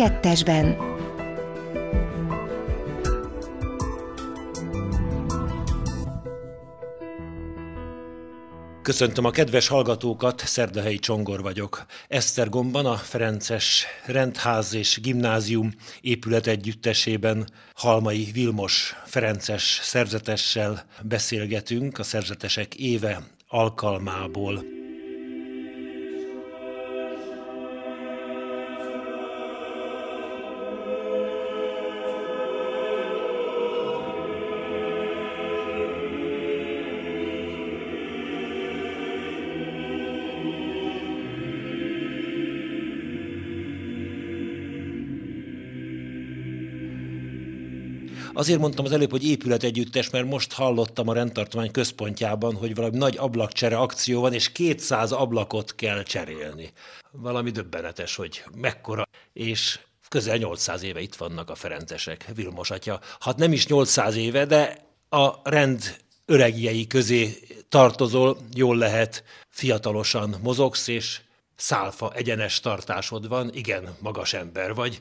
kettesben. Köszöntöm a kedves hallgatókat, Szerdahelyi Csongor vagyok. Esztergomban a Ferences Rendház és Gimnázium épület együttesében Halmai Vilmos Ferences szerzetessel beszélgetünk a szerzetesek éve alkalmából. Azért mondtam az előbb, hogy épület együttes, mert most hallottam a rendtartomány központjában, hogy valami nagy ablakcsere akció van, és 200 ablakot kell cserélni. Valami döbbenetes, hogy mekkora, és közel 800 éve itt vannak a Ferencesek, Vilmos atya. Hát nem is 800 éve, de a rend öregjei közé tartozol, jól lehet, fiatalosan mozogsz, és szálfa egyenes tartásod van, igen, magas ember vagy.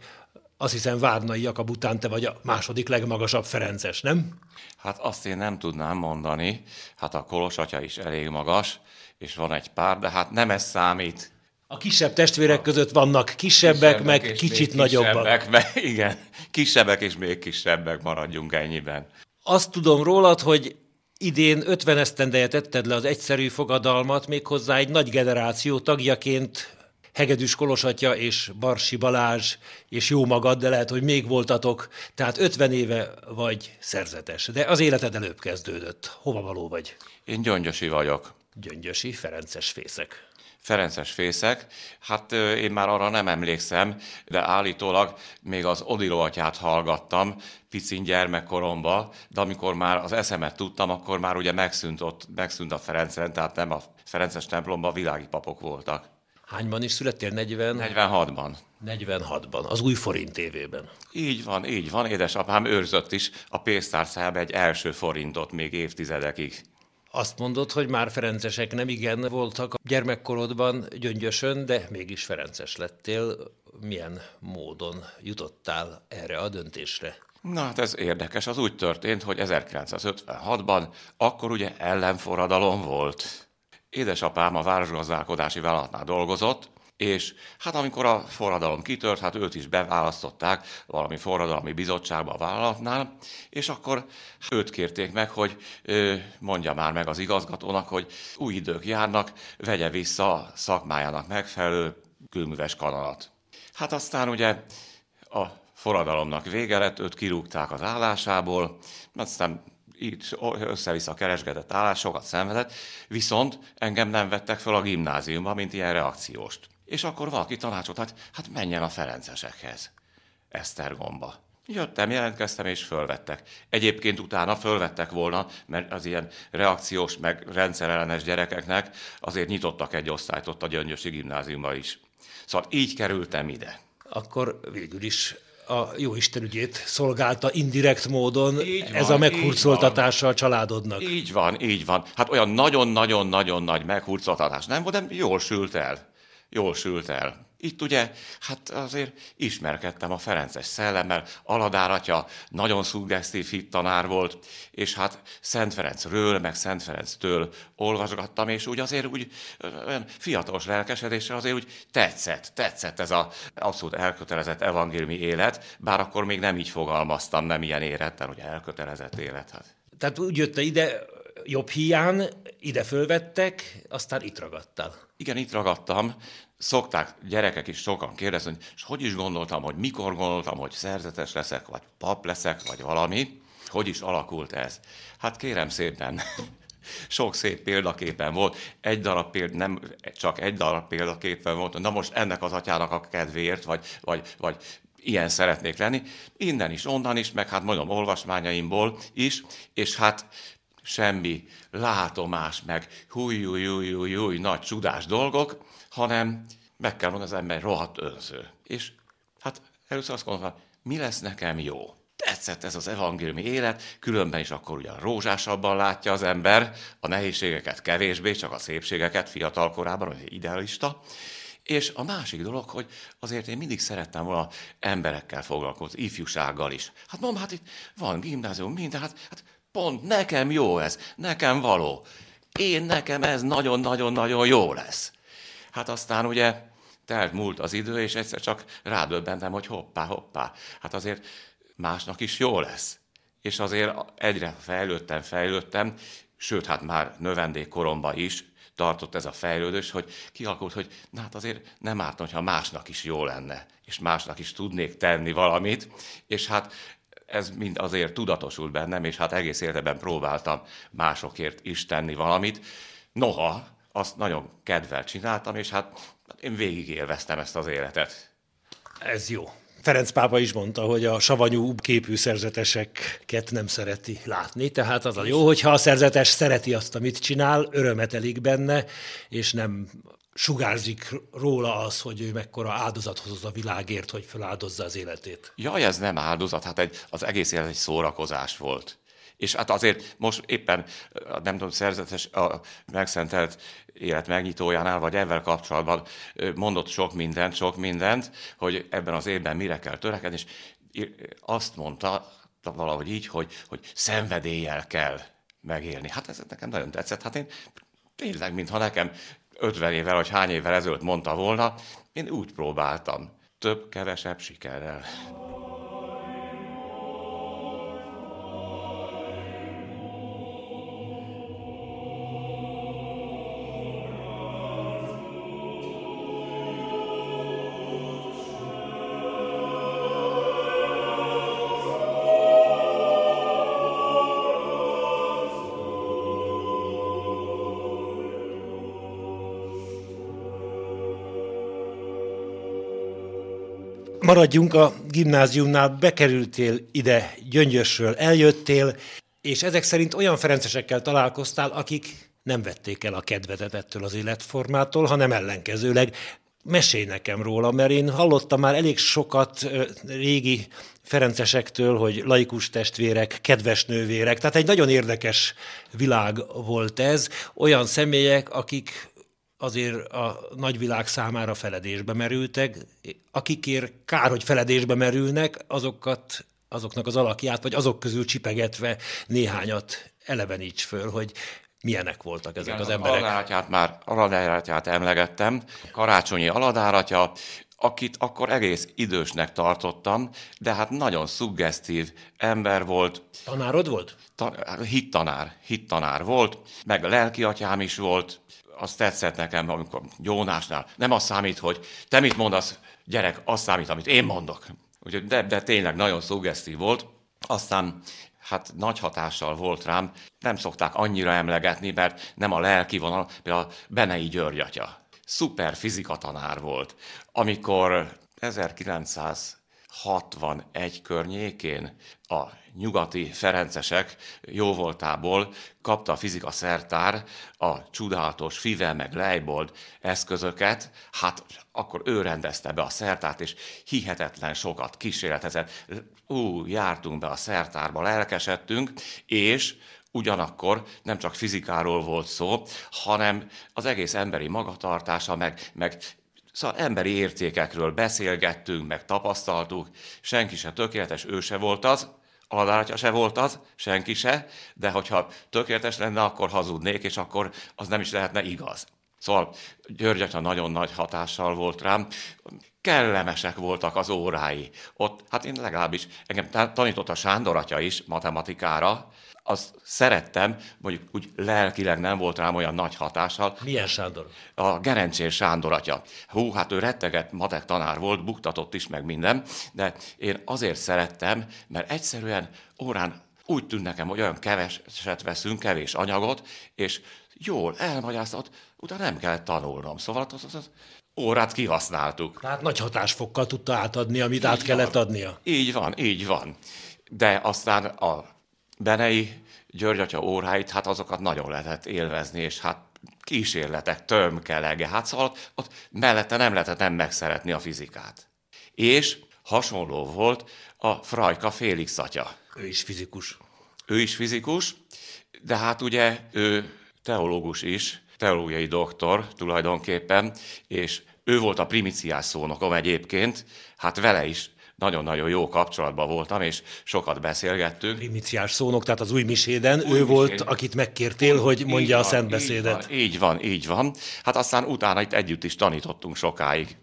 Azt hiszem Várnai Jakab után te vagy a második legmagasabb Ferences, nem? Hát azt én nem tudnám mondani. Hát a Kolos atya is elég magas, és van egy pár, de hát nem ez számít. A kisebb testvérek között vannak kisebbek, kisebbek meg kicsit nagyobbak. Meg, igen, kisebbek és még kisebbek maradjunk ennyiben. Azt tudom rólad, hogy idén 50 esztendeje tetted le az egyszerű fogadalmat, méghozzá egy nagy generáció tagjaként Hegedűs Kolosatja és Barsi Balázs, és jó magad, de lehet, hogy még voltatok, tehát 50 éve vagy szerzetes, de az életed előbb kezdődött. Hova való vagy? Én Gyöngyösi vagyok. Gyöngyösi, Ferences fészek. Ferences fészek. Hát én már arra nem emlékszem, de állítólag még az Odiló atyát hallgattam picin gyermekkoromba, de amikor már az eszemet tudtam, akkor már ugye megszűnt, ott, megszűnt a Ferencen, tehát nem a Ferences templomban világi papok voltak. Hányban is születtél? 40? 46-ban. 46-ban, az új forint évében. Így van, így van. Édesapám őrzött is a pénztárcájába egy első forintot még évtizedekig. Azt mondod, hogy már ferencesek nem igen voltak a gyermekkorodban gyöngyösön, de mégis ferences lettél. Milyen módon jutottál erre a döntésre? Na hát ez érdekes. Az úgy történt, hogy 1956-ban akkor ugye ellenforradalom volt. Édesapám a városgazdálkodási vállalatnál dolgozott, és hát amikor a forradalom kitört, hát őt is beválasztották valami forradalmi bizottságba a vállalatnál, és akkor őt kérték meg, hogy mondja már meg az igazgatónak, hogy új idők járnak, vegye vissza szakmájának megfelelő külműves kanalat. Hát aztán ugye a forradalomnak vége lett, őt kirúgták az állásából, aztán itt össze-vissza keresgetett állás, sokat szenvedett, viszont engem nem vettek fel a gimnáziumba, mint ilyen reakcióst. És akkor valaki tanácsot hát, hát menjen a Ferencesekhez, Esztergomba. Jöttem, jelentkeztem, és fölvettek. Egyébként utána fölvettek volna, mert az ilyen reakciós, meg rendszerellenes gyerekeknek azért nyitottak egy osztályt ott a Gyöngyösi gimnáziumba is. Szóval így kerültem ide. Akkor végül is a jó Isten ügyét szolgálta indirekt módon így ez van, a meghurcoltatása a családodnak. Így van, így van. Hát olyan nagyon-nagyon-nagyon nagy meghurcoltatás nem volt, de jól sült el. Jól sült el. Itt ugye, hát azért ismerkedtem a Ferences szellemmel, Aladár atya nagyon szuggesztív tanár volt, és hát Szent Ferencről, meg Szent Ferenctől olvasgattam, és úgy azért úgy olyan fiatalos lelkesedéssel azért úgy tetszett, tetszett ez a abszolút elkötelezett evangéliumi élet, bár akkor még nem így fogalmaztam, nem ilyen érettel, hogy elkötelezett élet. Hát. Tehát úgy jött ide jobb hián, ide fölvettek, aztán itt ragadtál. Igen, itt ragadtam, szokták gyerekek is sokan kérdezni, hogy és hogy is gondoltam, hogy mikor gondoltam, hogy szerzetes leszek, vagy pap leszek, vagy valami. Hogy is alakult ez? Hát kérem szépen, sok szép példaképen volt, egy darab péld, nem csak egy darab példaképen volt, na most ennek az atyának a kedvéért, vagy, vagy, vagy ilyen szeretnék lenni, innen is, onnan is, meg hát mondom, olvasmányaimból is, és hát semmi látomás, meg húj, húj, húj, húj, nagy csodás dolgok, hanem meg kell mondani, az ember rohadt önző. És hát először azt gondoltam, mi lesz nekem jó? Tetszett ez az evangéliumi élet, különben is akkor ugyan rózsásabban látja az ember, a nehézségeket kevésbé, csak a szépségeket fiatal korában, hogy idealista, És a másik dolog, hogy azért én mindig szerettem volna emberekkel foglalkozni, ifjúsággal is. Hát mondom, hát itt van gimnázium, minden, hát, hát pont nekem jó ez, nekem való. Én nekem ez nagyon-nagyon-nagyon jó lesz. Hát aztán ugye telt múlt az idő, és egyszer csak rádöbbentem, hogy hoppá, hoppá, hát azért másnak is jó lesz. És azért egyre fejlődtem, fejlődtem, sőt, hát már növendékkoromban is tartott ez a fejlődés, hogy kialakult, hogy na hát azért nem árt, hogyha másnak is jó lenne, és másnak is tudnék tenni valamit, és hát ez mind azért tudatosult bennem, és hát egész életben próbáltam másokért is tenni valamit. Noha, azt nagyon kedvel csináltam, és hát én végig élveztem ezt az életet. Ez jó. Ferenc pápa is mondta, hogy a savanyú képű szerzeteseket nem szereti látni, tehát az a jó, hogyha a szerzetes szereti azt, amit csinál, örömet elik benne, és nem sugárzik róla az, hogy ő mekkora áldozat hozott a világért, hogy feláldozza az életét. Jaj, ez nem áldozat, hát egy, az egész élet egy szórakozás volt. És hát azért most éppen, nem tudom, szerzetes, a megszentelt élet megnyitójánál, vagy ezzel kapcsolatban mondott sok mindent, sok mindent, hogy ebben az évben mire kell törekedni, és azt mondta valahogy így, hogy, hogy szenvedéllyel kell megélni. Hát ez nekem nagyon tetszett. Hát én tényleg, mintha nekem 50 évvel, vagy hány évvel ezelőtt mondta volna, én úgy próbáltam. Több, kevesebb sikerrel. Maradjunk a gimnáziumnál, bekerültél ide Gyöngyösről, eljöttél, és ezek szerint olyan ferencesekkel találkoztál, akik nem vették el a kedvedet ettől az életformától, hanem ellenkezőleg. Mesélj nekem róla, mert én hallottam már elég sokat régi ferencesektől, hogy laikus testvérek, kedves nővérek, tehát egy nagyon érdekes világ volt ez. Olyan személyek, akik azért a nagyvilág számára feledésbe merültek. Akikért kár, hogy feledésbe merülnek, azokat, azoknak az alakját, vagy azok közül csipegetve néhányat eleveníts föl, hogy milyenek voltak ezek Igen, az emberek. Aladáratját már, aladáratját emlegettem, karácsonyi aladáratja, akit akkor egész idősnek tartottam, de hát nagyon szuggesztív ember volt. Tanárod volt? Ta, hittanár, hittanár volt, meg a lelki atyám is volt, az tetszett nekem, amikor Jónásnál. Nem az számít, hogy te mit mondasz, gyerek, az számít, amit én mondok. Úgyhogy de, de tényleg nagyon szuggesztív volt. Aztán hát nagy hatással volt rám. Nem szokták annyira emlegetni, mert nem a lelki vonal, például a Benei György atya. Szuper fizikatanár volt. Amikor 1961 környékén a nyugati ferencesek jóvoltából kapta a fizika szertár a csodálatos Fivel meg Leibold eszközöket, hát akkor ő rendezte be a szertárt, és hihetetlen sokat kísérletezett. Ú, jártunk be a szertárba, lelkesedtünk, és ugyanakkor nem csak fizikáról volt szó, hanem az egész emberi magatartása, meg, meg Szóval emberi értékekről beszélgettünk, meg tapasztaltuk, senki se tökéletes, ő se volt az, Aladártya se volt az, senki se, de hogyha tökéletes lenne, akkor hazudnék, és akkor az nem is lehetne igaz. Szóval György atya nagyon nagy hatással volt rám. Kellemesek voltak az órái. Ott, hát én legalábbis, engem tanított a Sándor atya is matematikára, azt szerettem, mondjuk úgy lelkileg nem volt rám olyan nagy hatással. Milyen Sándor? A Gerencsér Sándor atya. Hú, hát ő retteget matek tanár volt, buktatott is meg minden, de én azért szerettem, mert egyszerűen órán úgy tűnt nekem, hogy olyan keveset veszünk, kevés anyagot, és jól elmagyaráztat, utána nem kellett tanulnom. Szóval az, az, az órát kihasználtuk. Tehát nagy hatásfokkal tudta átadni, amit így át kellett van. adnia. Így van, így van. De aztán a Benei György atya óráit, hát azokat nagyon lehetett élvezni, és hát kísérletek, tömkelege, hát szóval ott mellette nem lehetett nem megszeretni a fizikát. És hasonló volt a Frajka Félix atya. Ő is fizikus. Ő is fizikus, de hát ugye ő teológus is, teológiai doktor tulajdonképpen, és ő volt a primiciás szónokom egyébként, hát vele is nagyon-nagyon jó kapcsolatban voltam, és sokat beszélgettünk. Primiciás szónok, tehát az új miséden, új ő misén. volt, akit megkértél, új, hogy mondja van, a szentbeszédet. Így van, így van, így van. Hát aztán utána itt együtt is tanítottunk sokáig.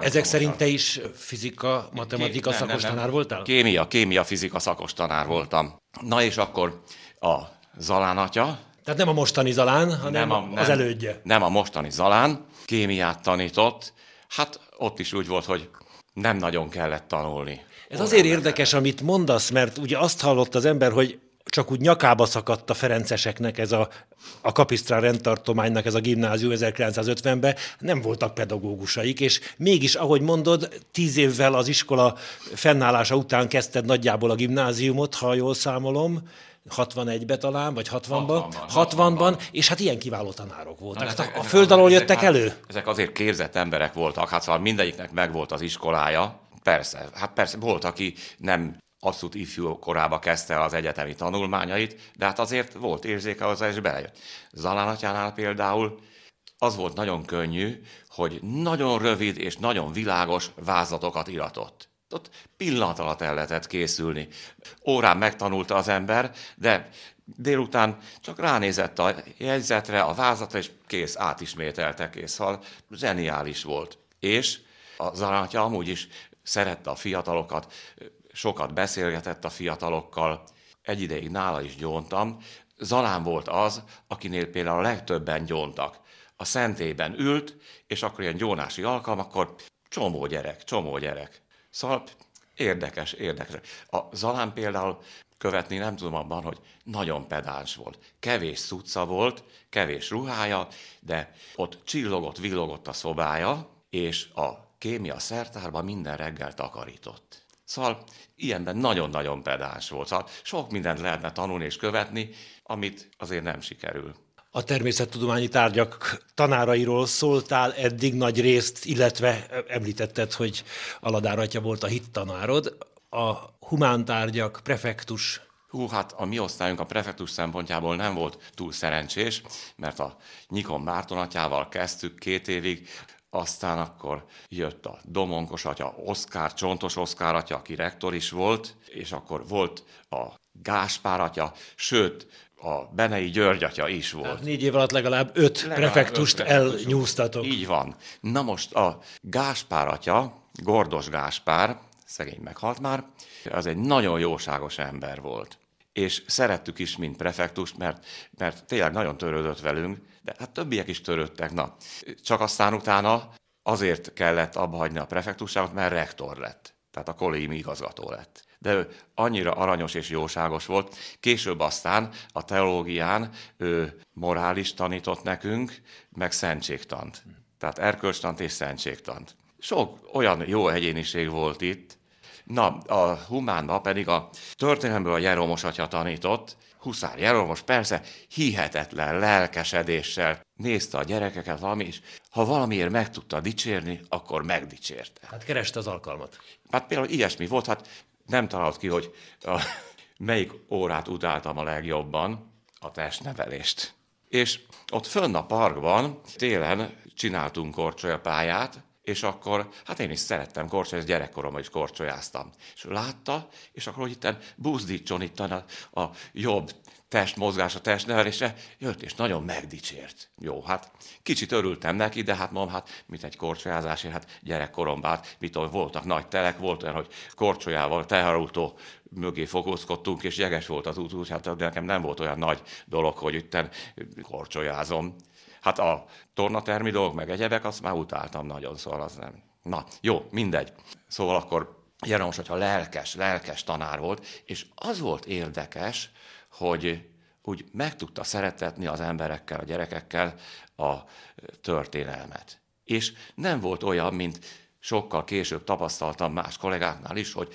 Ezek szerint te is fizika, matematika Ké, szakos nem, nem. tanár voltál? Kémia, kémia, fizika szakos tanár voltam. Na és akkor a Zalán atya. Tehát nem a mostani Zalán, hanem nem a, nem, az elődje. Nem a mostani Zalán. Kémiát tanított. Hát ott is úgy volt, hogy nem nagyon kellett tanulni. Ez azért érdekes, amit mondasz, mert ugye azt hallott az ember, hogy csak úgy nyakába szakadt a Ferenceseknek ez a, a Kapisztrán rendtartománynak ez a gimnázium 1950-ben, nem voltak pedagógusaik, és mégis, ahogy mondod, tíz évvel az iskola fennállása után kezdted nagyjából a gimnáziumot, ha jól számolom, 61-be talán, vagy 60-ban, 60-ban, 60-ban, és hát ilyen kiváló tanárok voltak. Na, ezek, a föld alól jöttek ezek, elő? Ezek azért képzett emberek voltak, hát szóval mindegyiknek megvolt az iskolája, Persze, hát persze volt, aki nem abszolút ifjú korába kezdte az egyetemi tanulmányait, de hát azért volt érzéke hozzá, és belejött. Zalán atyánál például az volt nagyon könnyű, hogy nagyon rövid és nagyon világos vázlatokat iratott. Ott pillanat alatt el lehetett készülni. Órán megtanulta az ember, de délután csak ránézett a jegyzetre, a vázlatra, és kész, átismételte, kész. Szóval zseniális volt. És a Zalátja amúgy is szerette a fiatalokat, sokat beszélgetett a fiatalokkal, egy ideig nála is gyóntam. Zalán volt az, akinél például a legtöbben gyóntak. A szentében ült, és akkor ilyen gyónási alkalmakkor csomó gyerek, csomó gyerek. Szóval érdekes, érdekes. A Zalán például követni nem tudom abban, hogy nagyon pedáns volt. Kevés szuca volt, kevés ruhája, de ott csillogott, villogott a szobája, és a kémia szertárban minden reggel takarított. Szóval ilyenben nagyon-nagyon pedáns volt. Szóval sok mindent lehetne tanulni és követni, amit azért nem sikerül. A természettudományi tárgyak tanárairól szóltál eddig nagy részt, illetve említetted, hogy Aladár atya volt a hittanárod. A humántárgyak, prefektus Hú, hát a mi osztályunk a prefektus szempontjából nem volt túl szerencsés, mert a Nyikon Márton atyával kezdtük két évig, aztán akkor jött a Domonkos atya, Oszkár, Csontos Oszkár atya, aki rektor is volt, és akkor volt a Gáspár atya, sőt, a Benei György atya is volt. Tehát négy év alatt legalább öt legalább prefektust öt elnyúztatok. Így van. Na most a Gáspár atya, Gordos Gáspár, szegény meghalt már, az egy nagyon jóságos ember volt. És szerettük is, mint prefektust, mert, mert tényleg nagyon törődött velünk, de hát többiek is törődtek. Na, csak aztán utána azért kellett abba hagyni a prefektusságot, mert rektor lett. Tehát a kollégiumi igazgató lett. De ő annyira aranyos és jóságos volt. Később aztán a teológián ő morális tanított nekünk, meg szentségtant. Tehát erkölcstant és szentségtant. Sok olyan jó egyéniség volt itt. Na, a humánba pedig a történelemből a Jeromos atya tanított, Huszár Jeromos persze hihetetlen lelkesedéssel nézte a gyerekeket valami, és ha valamiért meg tudta dicsérni, akkor megdicsérte. Hát kereste az alkalmat. Hát például ilyesmi volt, hát nem talált ki, hogy a, melyik órát utáltam a legjobban, a testnevelést. És ott fönn a parkban télen csináltunk korcsolyapályát, és akkor, hát én is szerettem korcsolyozni, gyerekkoromban is korcsolyáztam. És látta, és akkor, hogy itt buzdítson itt a, a jobb testmozgás, a testnevelésre, jött és nagyon megdicsért. Jó, hát kicsit örültem neki, de hát mondom, hát mit egy korcsolyázásért, hát gyerekkoromban, hát mit voltak nagy telek, volt olyan, hogy korcsolyával, teherautó mögé fogózkodtunk, és jeges volt az út, hát nekem nem volt olyan nagy dolog, hogy itt korcsolyázom. Hát a tornatermi dolgok, meg egyebek, azt már utáltam nagyon, szóval az nem. Na, jó, mindegy. Szóval akkor Jeromos, hogyha lelkes, lelkes tanár volt, és az volt érdekes, hogy úgy meg tudta szeretetni az emberekkel, a gyerekekkel a történelmet. És nem volt olyan, mint sokkal később tapasztaltam más kollégáknál is, hogy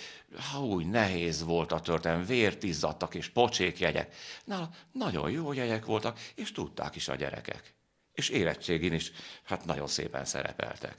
ha úgy nehéz volt a történelem, vért izzadtak és pocsékjegyek. Na, nagyon jó jegyek voltak, és tudták is a gyerekek és érettségin is hát nagyon szépen szerepeltek.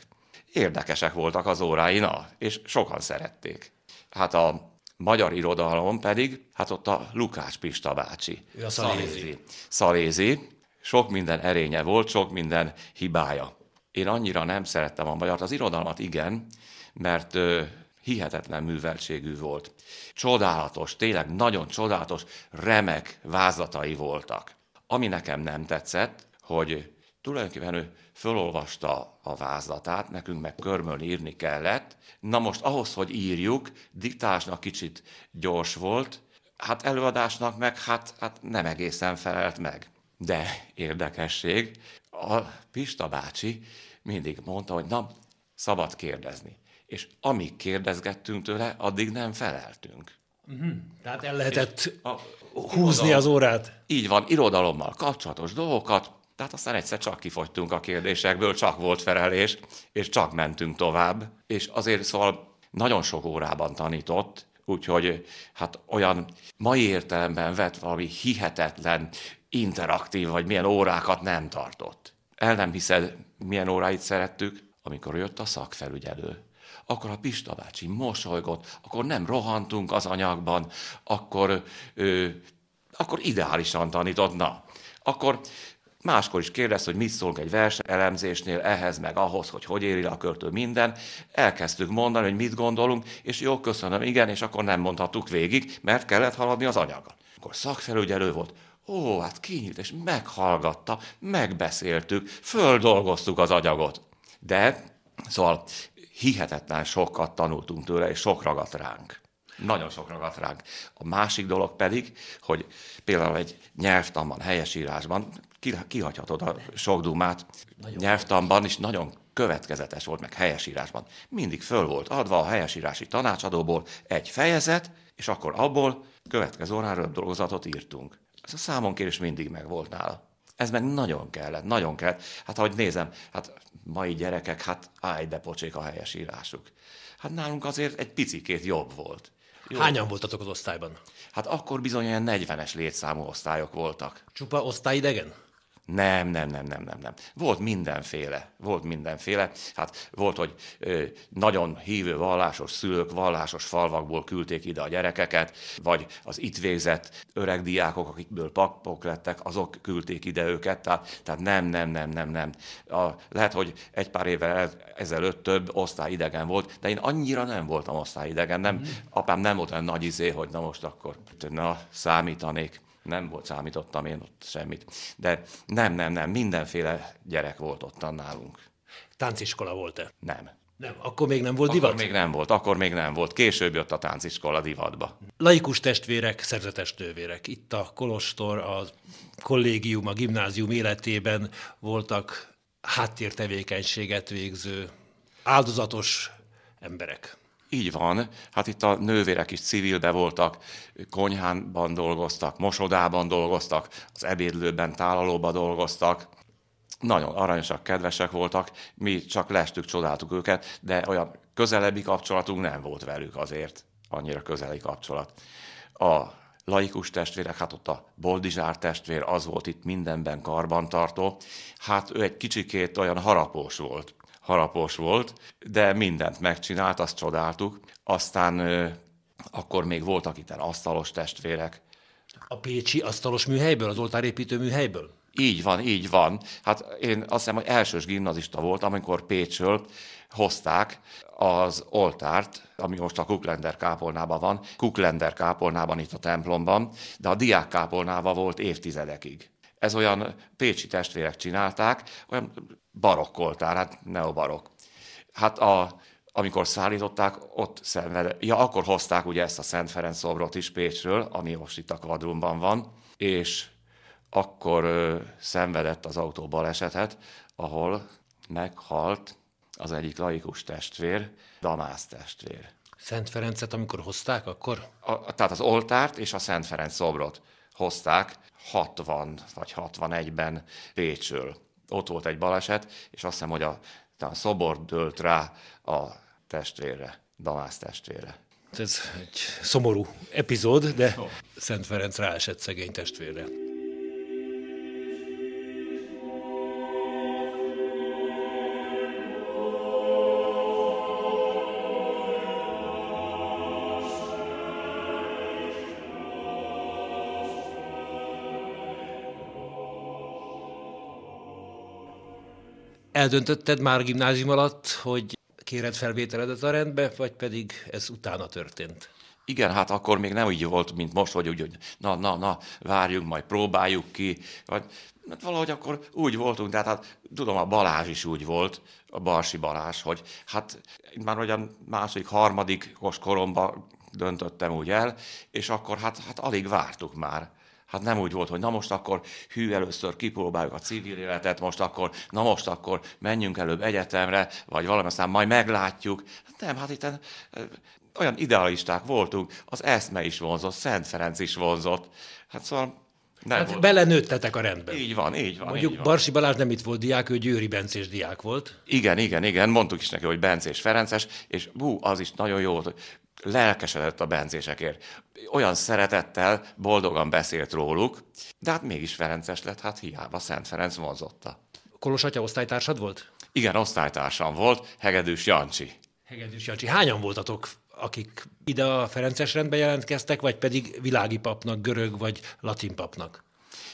Érdekesek voltak az órái, na, és sokan szerették. Hát a magyar irodalom pedig, hát ott a Lukács Pista bácsi. Ő a Szalézi. Szalézi. Sok minden erénye volt, sok minden hibája. Én annyira nem szerettem a magyart, az irodalmat igen, mert ö, hihetetlen műveltségű volt. Csodálatos, tényleg nagyon csodálatos, remek vázlatai voltak. Ami nekem nem tetszett, hogy tulajdonképpen ő fölolvasta a vázlatát, nekünk meg körmön írni kellett. Na most ahhoz, hogy írjuk, diktásnak kicsit gyors volt, hát előadásnak meg hát, hát nem egészen felelt meg. De érdekesség, a Pista bácsi mindig mondta, hogy na, szabad kérdezni. És amíg kérdezgettünk tőle, addig nem feleltünk. Uh-huh. Tehát el lehetett a, húzni irodalom, az órát. Így van, irodalommal kapcsolatos dolgokat, tehát aztán egyszer csak kifogytunk a kérdésekből, csak volt felelés, és csak mentünk tovább. És azért szóval nagyon sok órában tanított, úgyhogy hát olyan mai értelemben vett valami hihetetlen, interaktív, vagy milyen órákat nem tartott. El nem hiszed, milyen óráit szerettük, amikor jött a szakfelügyelő akkor a Pista bácsi mosolygott, akkor nem rohantunk az anyagban, akkor, ö, akkor ideálisan tanított. Na, akkor Máskor is kérdez, hogy mit szólunk egy elemzésnél, ehhez meg ahhoz, hogy hogy éri a költő minden. Elkezdtük mondani, hogy mit gondolunk, és jó, köszönöm, igen, és akkor nem mondhattuk végig, mert kellett haladni az anyaggal. Akkor szakfelügyelő volt, ó, hát kinyílt, és meghallgatta, megbeszéltük, földolgoztuk az anyagot. De, szóval hihetetlen sokat tanultunk tőle, és sok ragadt ránk. Nagyon sok ragadt ránk. A másik dolog pedig, hogy például egy nyelvtanban, helyesírásban kihagyhatod a sok dumát. Nagyon nyelvtanban is nagyon következetes volt, meg helyesírásban. Mindig föl volt adva a helyesírási tanácsadóból egy fejezet, és akkor abból következő órán röbb dolgozatot írtunk. Ez a számonkérés mindig meg volt nála. Ez meg nagyon kellett, nagyon kellett. Hát ahogy nézem, hát mai gyerekek, hát állj de pocsék a helyesírásuk. Hát nálunk azért egy picikét jobb volt. Jó. Hányan voltatok az osztályban? Hát akkor bizony olyan 40-es létszámú osztályok voltak. Csupa osztályidegen? Nem, nem, nem, nem, nem, nem. Volt mindenféle, volt mindenféle. Hát volt, hogy ö, nagyon hívő vallásos szülők, vallásos falvakból küldték ide a gyerekeket, vagy az itt végzett öreg diákok, akikből pakpok lettek, azok küldték ide őket. Tehát, tehát nem, nem, nem, nem, nem. A, lehet, hogy egy pár évvel ezelőtt több osztályidegen volt, de én annyira nem voltam osztályidegen. Nem, mm. Apám nem volt olyan nagy izé, hogy na most akkor na, számítanék nem volt, számítottam én ott semmit. De nem, nem, nem, mindenféle gyerek volt ott nálunk. Tánciskola volt-e? Nem. Nem, akkor még nem volt divat? Akkor még nem volt, akkor még nem volt. Később jött a tánciskola divatba. Laikus testvérek, szerzetes nővérek. Itt a Kolostor, a kollégium, a gimnázium életében voltak háttértevékenységet végző, áldozatos emberek. Így van, hát itt a nővérek is civilbe voltak, konyhánban dolgoztak, mosodában dolgoztak, az ebédlőben, tálalóban dolgoztak, nagyon aranyosak, kedvesek voltak, mi csak lestük, csodáltuk őket, de olyan közelebbi kapcsolatunk nem volt velük azért, annyira közeli kapcsolat. A laikus testvérek, hát ott a Boldizsár testvér, az volt itt mindenben karbantartó, hát ő egy kicsikét olyan harapós volt harapos volt, de mindent megcsinált, azt csodáltuk. Aztán akkor még voltak itt asztalos testvérek. A Pécsi asztalos műhelyből, az oltárépítő műhelyből? Így van, így van. Hát én azt hiszem, hogy elsős gimnazista voltam, amikor Pécsről hozták az oltárt, ami most a Kuklender kápolnában van, Kuklender kápolnában itt a templomban, de a diák kápolnában volt évtizedekig. Ez olyan pécsi testvérek csinálták, olyan barokkoltál, hát neobarok. Hát a, amikor szállították, ott szenved, ja, akkor hozták ugye ezt a Szent Ferenc szobrot is Pécsről, ami most itt a kvadrumban van, és akkor ö, szenvedett az autó balesetet, ahol meghalt az egyik laikus testvér, Damász testvér. Szent Ferencet, amikor hozták, akkor? A, tehát az oltárt és a Szent Ferenc szobrot hozták 60 vagy 61-ben Pécsről ott volt egy baleset, és azt hiszem, hogy a, a szobor dőlt rá a testvérre, Damász testvére. Ez egy szomorú epizód, de Szent Ferenc ráesett szegény testvérre. Eldöntötted már gimnázium alatt, hogy kéred felvételedet a rendbe, vagy pedig ez utána történt? Igen, hát akkor még nem úgy volt, mint most, hogy úgy, hogy na, na, na, várjunk, majd próbáljuk ki, vagy hát valahogy akkor úgy voltunk, tehát hát, tudom, a Balázs is úgy volt, a Barsi Balázs, hogy hát már olyan második, harmadik koromban döntöttem úgy el, és akkor hát, hát alig vártuk már. Hát nem úgy volt, hogy na most akkor hű, először kipróbáljuk a civil életet, most akkor, na most akkor menjünk előbb egyetemre, vagy valami, aztán majd meglátjuk. Nem, hát itt olyan idealisták voltunk, az eszme is vonzott, Szent Ferenc is vonzott. Hát szóval nem hát volt. belenőttetek a rendben. Így van, így van. Mondjuk így van. Barsi Balázs nem itt volt diák, ő Győri Bencés diák volt. Igen, igen, igen, mondtuk is neki, hogy Bencés Ferences, és bú, az is nagyon jó volt, lelkesedett a bencésekért. Olyan szeretettel, boldogan beszélt róluk, de hát mégis Ferences lett, hát hiába Szent Ferenc vonzotta. Kolos atya osztálytársad volt? Igen, osztálytársam volt, Hegedűs Jancsi. Hegedűs Jancsi. Hányan voltatok, akik ide a Ferences rendbe jelentkeztek, vagy pedig világi papnak, görög vagy latin papnak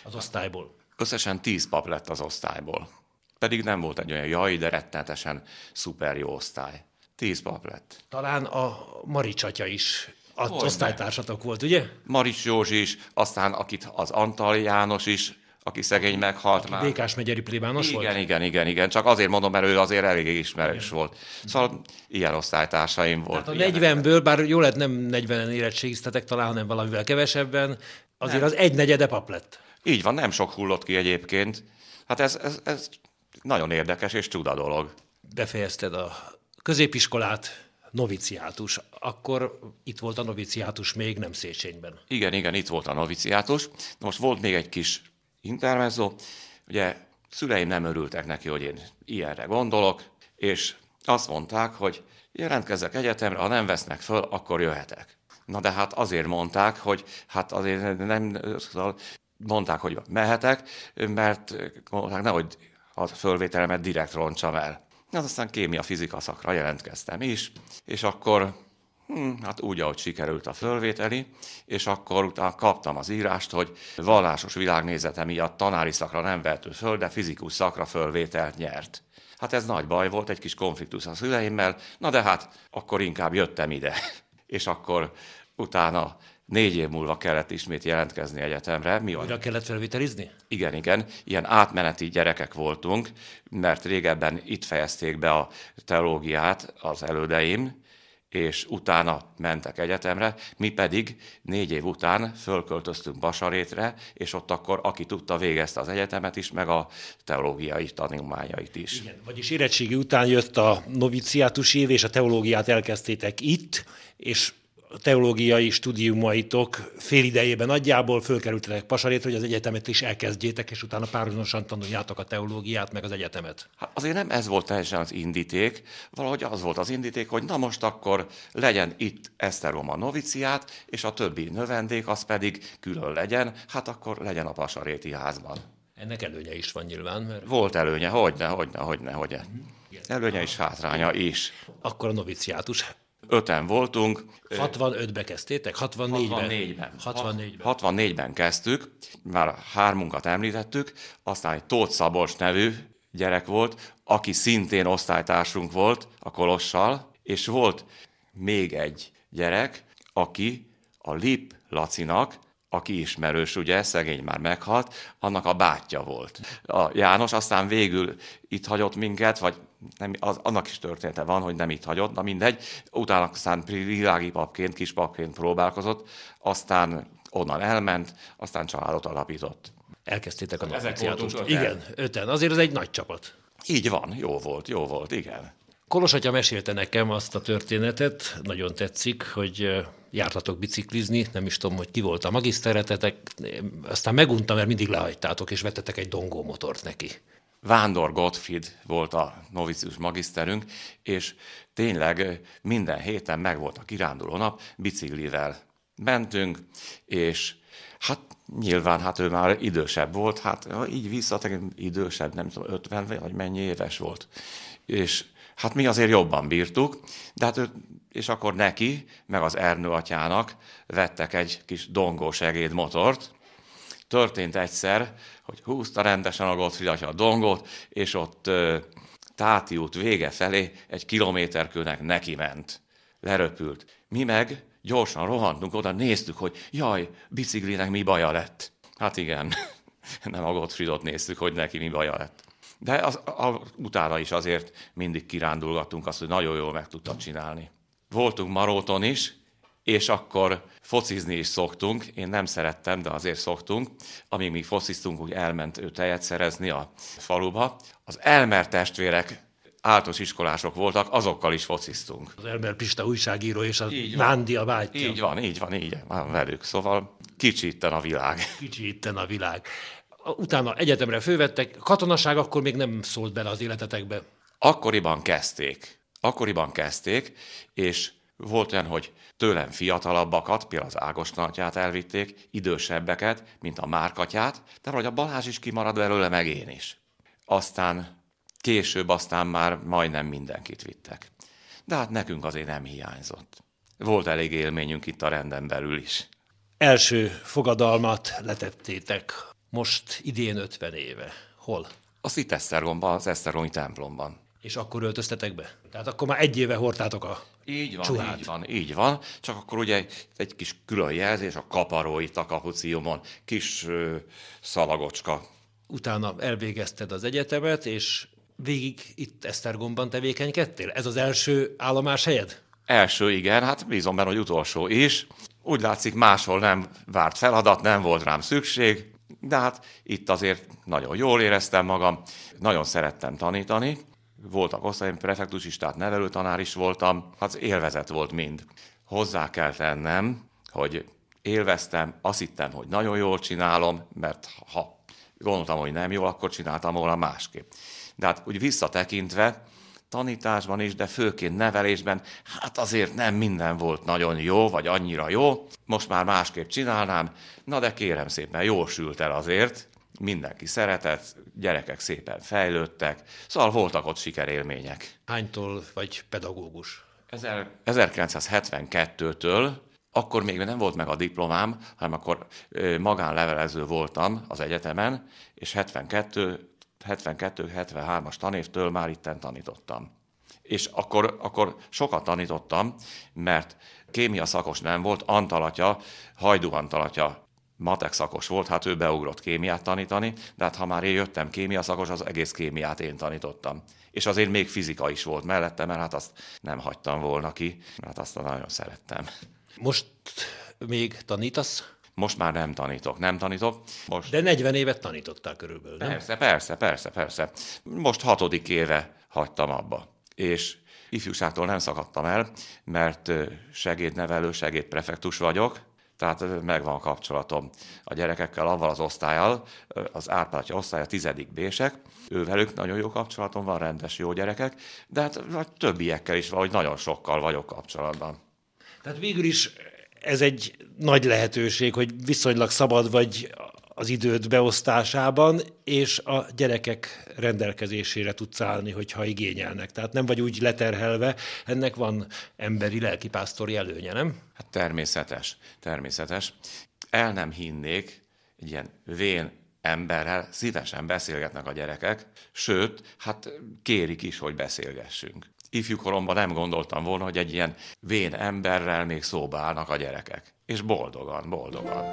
az osztályból? Összesen tíz pap lett az osztályból. Pedig nem volt egy olyan jaj, de rettenetesen szuper jó osztály. Tíz pap lett. Talán a Marics atya is az osztálytársatok volt, ugye? Marics Józsi is, aztán akit az Antal János is, aki szegény meghalt aki már. Békás megyeri plébános igen, volt? Igen, igen, igen, csak azért mondom, mert ő azért elég ismerős igen. volt. Szóval ilyen osztálytársaim volt. Hát a 40-ből, bár jó lett nem 40-en érettségiztetek talán, hanem valamivel kevesebben, azért nem. az egy negyede pap lett. Így van, nem sok hullott ki egyébként. Hát ez, ez, ez nagyon érdekes és csuda dolog. Befejezted a középiskolát, noviciátus. Akkor itt volt a noviciátus még, nem Széchenyiben. Igen, igen, itt volt a noviciátus. Na most volt még egy kis intermezzo. Ugye szüleim nem örültek neki, hogy én ilyenre gondolok, és azt mondták, hogy jelentkezzek egyetemre, ha nem vesznek föl, akkor jöhetek. Na de hát azért mondták, hogy hát azért nem, szóval mondták, hogy mehetek, mert mondták, nehogy a fölvételemet direkt roncsam el. Hát aztán kémia, fizika szakra jelentkeztem is, és akkor hm, hát úgy, ahogy sikerült a fölvételi, és akkor utána kaptam az írást, hogy vallásos világnézete miatt tanári szakra nem vehető föl, de fizikus szakra fölvételt nyert. Hát ez nagy baj volt, egy kis konfliktus a szüleimmel, na de hát akkor inkább jöttem ide. És akkor utána négy év múlva kellett ismét jelentkezni egyetemre. Mi Újra kellett felvételizni? Igen, igen. Ilyen átmeneti gyerekek voltunk, mert régebben itt fejezték be a teológiát az elődeim, és utána mentek egyetemre, mi pedig négy év után fölköltöztünk Basarétre, és ott akkor aki tudta végezte az egyetemet is, meg a teológiai tanulmányait is. Igen, vagyis érettségi után jött a noviciátus év, és a teológiát elkezdtétek itt, és teológiai stúdiumaitok fél idejében nagyjából fölkerültetek Pasarétre, hogy az egyetemet is elkezdjétek, és utána párhuzamosan tanuljátok a teológiát, meg az egyetemet. Hát azért nem ez volt teljesen az indíték, valahogy az volt az indíték, hogy na most akkor legyen itt Eszteroma noviciát, és a többi növendék az pedig külön legyen, hát akkor legyen a Pasaréti házban. Ennek előnye is van nyilván. Mert... Volt előnye, hogyne, hogyne, hogyne, hogyne. Előnye is, hátránya is. Akkor a noviciátus öten voltunk. 65-be kezdtétek? 64-ben? 64-ben. 64-ben. 64-ben kezdtük, már hármunkat említettük, aztán egy Tóth Szabolcs nevű gyerek volt, aki szintén osztálytársunk volt a Kolossal, és volt még egy gyerek, aki a Lip Lacinak, aki ismerős, ugye, szegény már meghalt, annak a bátyja volt. A János aztán végül itt hagyott minket, vagy nem, az, annak is története van, hogy nem itt hagyott, na mindegy. Utána aztán világi papként, kis papként próbálkozott, aztán onnan elment, aztán családot alapított. Elkezdtétek a noviciátust. Igen, öten. Azért ez egy nagy csapat. Így van, jó volt, jó volt, igen. Kolos atya mesélte nekem azt a történetet, nagyon tetszik, hogy jártatok biciklizni, nem is tudom, hogy ki volt a magiszteretetek, aztán meguntam, mert mindig lehagytátok, és vettetek egy dongó motort neki. Vándor Gottfried volt a novicius magiszterünk, és tényleg minden héten meg volt a kiránduló nap, biciklivel mentünk, és hát nyilván hát ő már idősebb volt, hát így visszatek, idősebb, nem tudom, 50 vagy mennyi éves volt. És hát mi azért jobban bírtuk, de hát ő, és akkor neki, meg az Ernő atyának vettek egy kis dongó segédmotort, Történt egyszer, hogy húzta rendesen a Gottfried a dongot, és ott Táti út vége felé egy kilométerkőnek neki ment. Leröpült. Mi meg gyorsan rohantunk oda, néztük, hogy jaj, biciklinek mi baja lett. Hát igen, nem a Gottfriedot néztük, hogy neki mi baja lett. De az, a, utána is azért mindig kirándulgattunk azt, hogy nagyon jól meg tudta csinálni. Voltunk Maróton is, és akkor focizni is szoktunk. Én nem szerettem, de azért szoktunk. Amíg mi fociztunk, úgy elment ő tejet szerezni a faluba. Az Elmer testvérek általános iskolások voltak, azokkal is fociztunk. Az Elmer Pista újságíró és a Nándi a bátyja. Így van, így van, így van velük. Szóval kicsi itten a világ. Kicsi itten a világ. Utána egyetemre fővettek, katonaság akkor még nem szólt bele az életetekbe. Akkoriban kezdték. Akkoriban kezdték, és volt olyan, hogy tőlem fiatalabbakat, például az Ágos nagyját elvitték, idősebbeket, mint a Márkatyát, de vagy a Balázs is kimarad belőle, meg én is. Aztán később aztán már majdnem mindenkit vittek. De hát nekünk azért nem hiányzott. Volt elég élményünk itt a renden belül is. Első fogadalmat letettétek, most idén 50 éve. Hol? Az itt Esztergomban, az Esztergomi templomban. És akkor öltöztetek be? Tehát akkor már egy éve hordtátok a így van, csuhát. így van, így van. Csak akkor ugye egy kis külön jelzés, a kaparó itt a kapuciumon, kis ö, szalagocska. Utána elvégezted az egyetemet, és végig itt Esztergomban tevékenykedtél? Ez az első állomás helyed? Első, igen, hát bízom benne, hogy utolsó is. Úgy látszik, máshol nem várt feladat, nem volt rám szükség, de hát itt azért nagyon jól éreztem magam, nagyon szerettem tanítani, voltak osztályom, prefektus is, tehát nevelőtanár is voltam, hát élvezet volt mind. Hozzá kell tennem, hogy élveztem, azt hittem, hogy nagyon jól csinálom, mert ha gondoltam, hogy nem jól, akkor csináltam volna másképp. De hát úgy visszatekintve, tanításban is, de főként nevelésben, hát azért nem minden volt nagyon jó, vagy annyira jó. Most már másképp csinálnám, na de kérem szépen, jól sült el azért, mindenki szeretett, gyerekek szépen fejlődtek, szóval voltak ott sikerélmények. Hánytól vagy pedagógus? 1972-től, akkor még nem volt meg a diplomám, hanem akkor magánlevelező voltam az egyetemen, és 72 72-73-as tanévtől már itten tanítottam. És akkor, akkor sokat tanítottam, mert kémia szakos nem volt, Antalatya, Hajdú Antalatya matek szakos volt, hát ő beugrott kémiát tanítani, de hát ha már én jöttem kémia szakos, az egész kémiát én tanítottam. És azért még fizika is volt mellette, mert hát azt nem hagytam volna ki, mert azt nagyon szerettem. Most még tanítasz? Most már nem tanítok, nem tanítok. Most... De 40 évet tanítottál körülbelül, nem? Persze, persze, persze, persze. Most hatodik éve hagytam abba. És ifjúságtól nem szakadtam el, mert segédnevelő, segédprefektus vagyok, tehát megvan a kapcsolatom a gyerekekkel, avval az osztályal, az Árpátya a tizedik bések, ővelük nagyon jó kapcsolatom van, rendes jó gyerekek, de hát többiekkel is valahogy nagyon sokkal vagyok kapcsolatban. Tehát végül is ez egy nagy lehetőség, hogy viszonylag szabad vagy az időt beosztásában, és a gyerekek rendelkezésére tudsz állni, hogyha igényelnek. Tehát nem vagy úgy leterhelve, ennek van emberi lelkipásztori előnye, nem? Hát természetes, természetes. El nem hinnék egy ilyen vén emberrel, szívesen beszélgetnek a gyerekek, sőt, hát kérik is, hogy beszélgessünk ifjúkoromban nem gondoltam volna, hogy egy ilyen vén emberrel még szóba állnak a gyerekek. És boldogan, boldogan.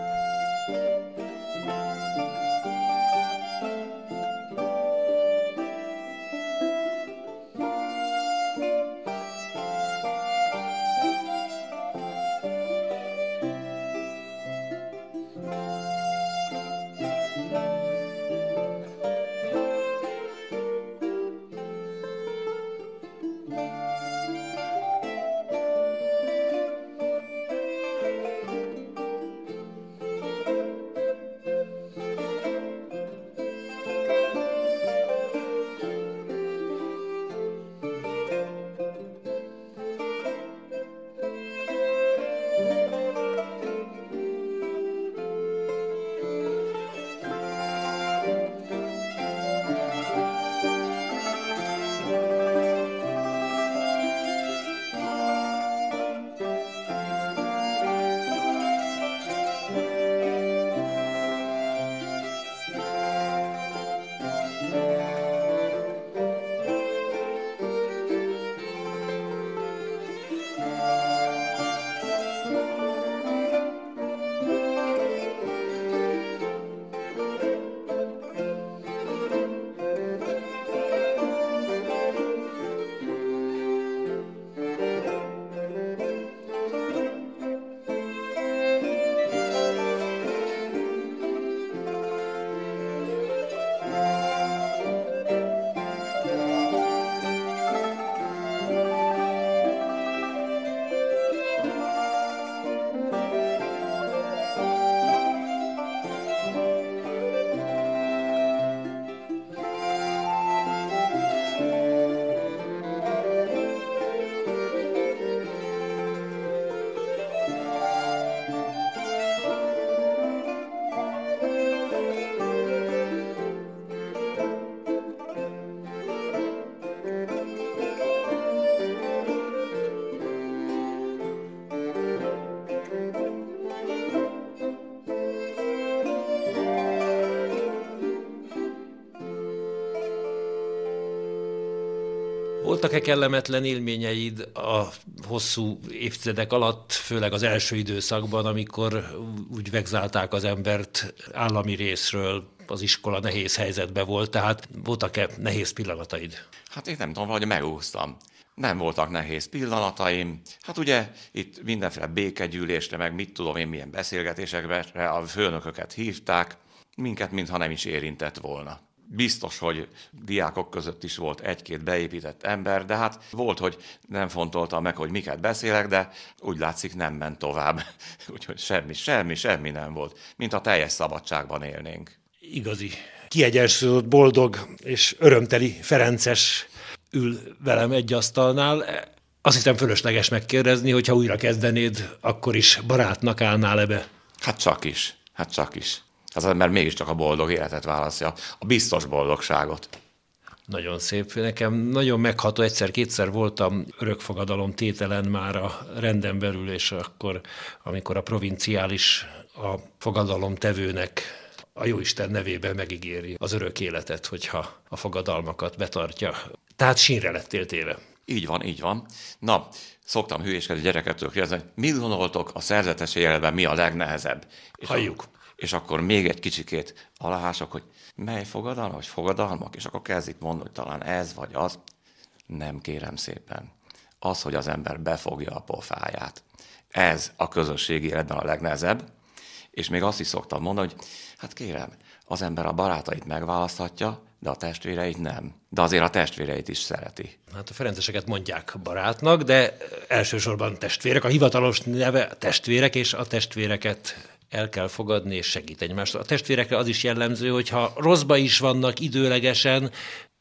Voltak-e kellemetlen élményeid a hosszú évtizedek alatt, főleg az első időszakban, amikor úgy vegzálták az embert állami részről, az iskola nehéz helyzetben volt, tehát voltak-e nehéz pillanataid? Hát én nem tudom, hogy megúsztam. Nem voltak nehéz pillanataim. Hát ugye itt mindenféle békegyűlésre, meg mit tudom én, milyen beszélgetésekre a főnököket hívták, minket mintha nem is érintett volna. Biztos, hogy diákok között is volt egy-két beépített ember, de hát volt, hogy nem fontoltam meg, hogy miket beszélek, de úgy látszik nem ment tovább. Úgyhogy semmi, semmi, semmi nem volt, mint a teljes szabadságban élnénk. Igazi, kiegyensúlyozott, boldog és örömteli Ferences ül velem egy asztalnál. Azt hiszem fölösleges megkérdezni, hogy ha újra kezdenéd, akkor is barátnak állnál ebbe. Hát csak is, hát csak is. Hát az ember mégiscsak a boldog életet választja, a biztos boldogságot. Nagyon szép. Nekem nagyon megható, egyszer-kétszer voltam örökfogadalom tételen már a renden belül, és akkor, amikor a provinciális a fogadalom tevőnek a Jóisten nevében megígéri az örök életet, hogyha a fogadalmakat betartja. Tehát sínre lettél téve. Így van, így van. Na, szoktam hülyéskedni gyerekektől kérdezni, hogy mit gondoltok a szerzetes életben mi a legnehezebb? És Halljuk. És akkor még egy kicsikét alahások, hogy mely fogadalma, vagy fogadalmak, és akkor kezdik mondani, hogy talán ez vagy az. Nem kérem szépen. Az, hogy az ember befogja a pofáját. Ez a közösségi életben a legnehezebb, és még azt is szoktam mondani, hogy hát kérem, az ember a barátait megválaszthatja, de a testvéreit nem. De azért a testvéreit is szereti. Hát a ferenceseket mondják barátnak, de elsősorban testvérek. A hivatalos neve testvérek, és a testvéreket el kell fogadni és segít egymást. A testvérekre az is jellemző, hogy ha rosszba is vannak időlegesen,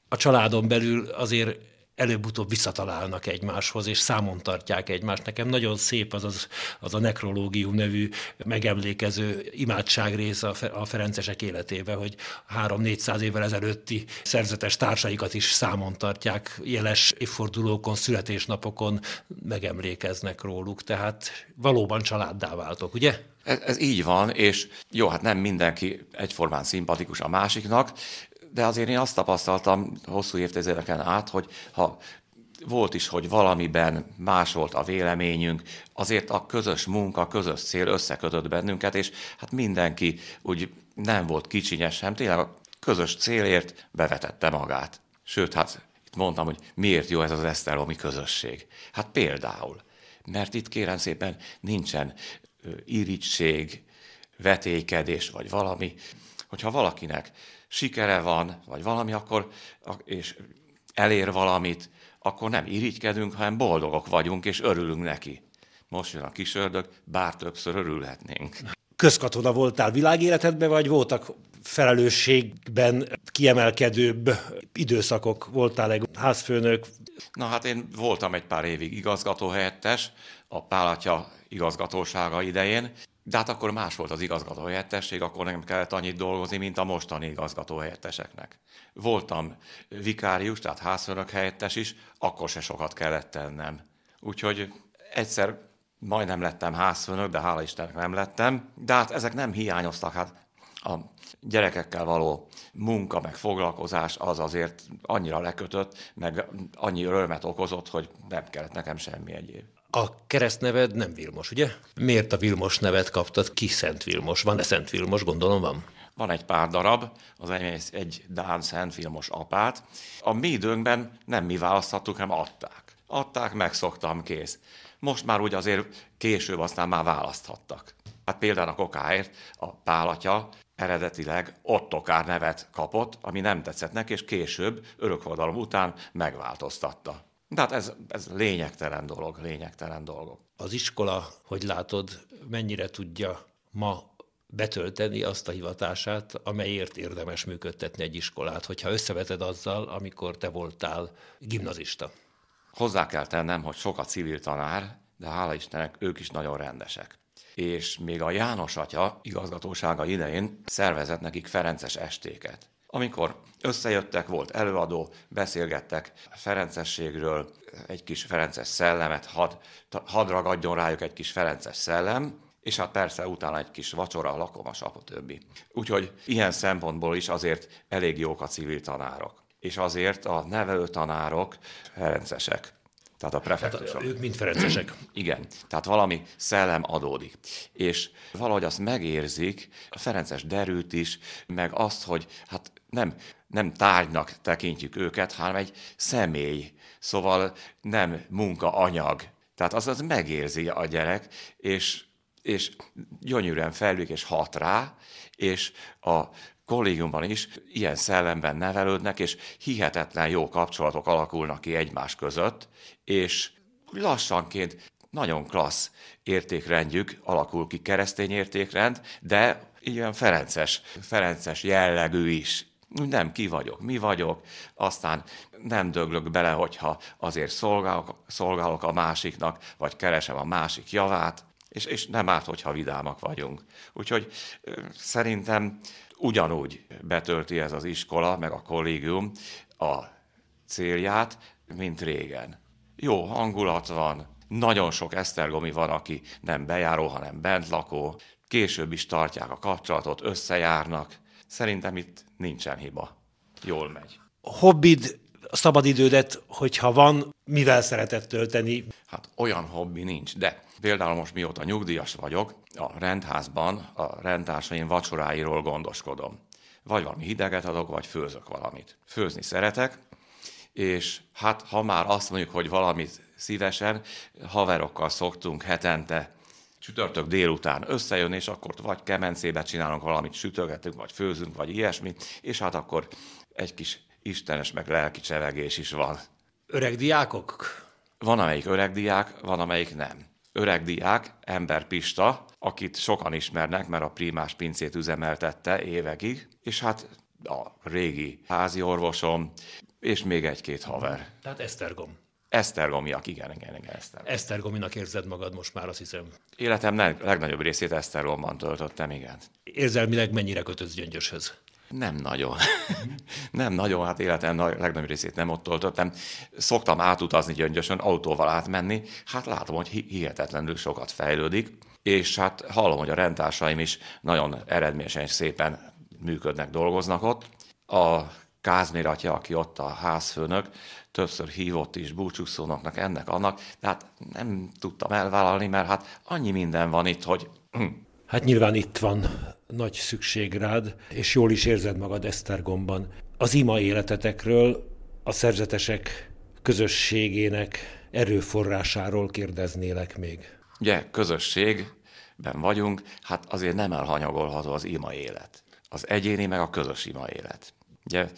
a családon belül azért előbb-utóbb visszatalálnak egymáshoz, és számon tartják egymást. Nekem nagyon szép az, az, az a nekrológium nevű megemlékező imádságrész a, a Ferencesek életébe, hogy három-négyszáz évvel ezelőtti szerzetes társaikat is számon tartják, jeles évfordulókon, születésnapokon megemlékeznek róluk, tehát valóban családdá váltok, ugye? Ez, ez így van, és jó, hát nem mindenki egyformán szimpatikus a másiknak, de azért én azt tapasztaltam hosszú évtizedeken át, hogy ha volt is, hogy valamiben más volt a véleményünk, azért a közös munka, a közös cél összekötött bennünket, és hát mindenki úgy nem volt kicsinyes sem, tényleg a közös célért bevetette magát. Sőt, hát itt mondtam, hogy miért jó ez az eszteromi közösség. Hát például, mert itt kérem szépen nincsen irigység, vetékedés, vagy valami. Hogyha valakinek sikere van, vagy valami, akkor, és elér valamit, akkor nem irigykedünk, hanem boldogok vagyunk, és örülünk neki. Most jön a kis ördög, bár többször örülhetnénk. Közkatona voltál világéletedben, vagy voltak felelősségben kiemelkedőbb időszakok? Voltál egy házfőnök? Na hát én voltam egy pár évig igazgatóhelyettes, a Pálatya igazgatósága idején, de hát akkor más volt az igazgatóhelyettesség, akkor nem kellett annyit dolgozni, mint a mostani igazgatóhelyetteseknek. Voltam vikárius, tehát házfőnök helyettes is, akkor se sokat kellett tennem. Úgyhogy egyszer majdnem lettem házfőnök, de hála Istennek nem lettem. De hát ezek nem hiányoztak, hát a gyerekekkel való munka, meg foglalkozás az azért annyira lekötött, meg annyi örömet okozott, hogy nem kellett nekem semmi egyéb. A keresztneved nem Vilmos, ugye? Miért a Vilmos nevet kaptad? Ki Szent Vilmos? Van-e Szent Vilmos? Gondolom van. Van egy pár darab, az egy, egy Dán Szent Vilmos apát. A mi időnkben nem mi választhattuk, hanem adták. Adták, megszoktam, kész. Most már úgy azért később aztán már választhattak. Hát például a kokáért a pálatya eredetileg Ottokár nevet kapott, ami nem tetszett neki, és később, örökvadalom után megváltoztatta. De hát ez, ez lényegtelen dolog, lényegtelen dolgok. Az iskola, hogy látod, mennyire tudja ma betölteni azt a hivatását, amelyért érdemes működtetni egy iskolát, hogyha összeveted azzal, amikor te voltál gimnazista. Hozzá kell tennem, hogy sok a civil tanár, de hála Istennek ők is nagyon rendesek. És még a János atya igazgatósága idején szervezett nekik Ferences estéket amikor összejöttek, volt előadó, beszélgettek Ferencességről, egy kis Ferences szellemet, had, had ragadjon rájuk egy kis Ferences szellem, és hát persze utána egy kis vacsora, lakoma, többi. Úgyhogy ilyen szempontból is azért elég jók a civil tanárok. és azért a nevelőtanárok ferencesek. Tehát a prefektusok. Hát, ők mind ferencesek. Igen, tehát valami szellem adódik. És valahogy azt megérzik, a Ferences derült is, meg azt, hogy hát nem, nem tárgynak tekintjük őket, hanem egy személy, szóval nem munkaanyag. Tehát az, az megérzi a gyerek, és, és gyönyörűen felvik és hat rá, és a kollégiumban is ilyen szellemben nevelődnek, és hihetetlen jó kapcsolatok alakulnak ki egymás között, és lassanként nagyon klassz értékrendjük alakul ki, keresztény értékrend, de ilyen ferences, ferences jellegű is. Nem ki vagyok, mi vagyok, aztán nem döglök bele, hogyha azért szolgálok, szolgálok a másiknak, vagy keresem a másik javát, és, és nem árt, hogyha vidámak vagyunk. Úgyhogy szerintem ugyanúgy betölti ez az iskola, meg a kollégium a célját, mint régen. Jó hangulat van, nagyon sok esztergomi van, aki nem bejáró, hanem bentlakó, később is tartják a kapcsolatot, összejárnak. Szerintem itt nincsen hiba. Jól megy. Hobbid, szabadidődet, hogyha van, mivel szeretett tölteni? Hát olyan hobbi nincs, de például most mióta nyugdíjas vagyok, a rendházban a rendtársaim vacsoráiról gondoskodom. Vagy valami hideget adok, vagy főzök valamit. Főzni szeretek, és hát ha már azt mondjuk, hogy valamit szívesen, haverokkal szoktunk hetente csütörtök délután összejönni, és akkor vagy kemencébe csinálunk valamit, sütögetünk, vagy főzünk, vagy ilyesmi, és hát akkor egy kis istenes, meg lelki csevegés is van. Öreg diákok? Van, amelyik öreg diák, van, amelyik nem. Öreg diák, ember Pista, akit sokan ismernek, mert a primás pincét üzemeltette évekig, és hát a régi házi orvosom, és még egy-két haver. Tehát Esztergom. Esztergomiak, igen, igen, igen, Esztergom. Esztergominak érzed magad most már, azt hiszem. Életem legnagyobb részét Esztergomban töltöttem, igen. Érzelmileg mennyire kötődsz Gyöngyöshöz? Nem nagyon. nem nagyon, hát életem legnagyobb részét nem ott töltöttem. Szoktam átutazni Gyöngyösön, autóval átmenni, hát látom, hogy hihetetlenül sokat fejlődik, és hát hallom, hogy a rendtársaim is nagyon eredményesen és szépen működnek, dolgoznak ott. A Kázmér atya, aki ott a házfőnök, többször hívott is búcsúszónoknak ennek, annak, de hát nem tudtam elvállalni, mert hát annyi minden van itt, hogy... Hát nyilván itt van nagy szükség rád, és jól is érzed magad Esztergomban. Az ima életetekről, a szerzetesek közösségének erőforrásáról kérdeznélek még. Ugye, közösségben vagyunk, hát azért nem elhanyagolható az ima élet. Az egyéni meg a közös ima élet. Ugye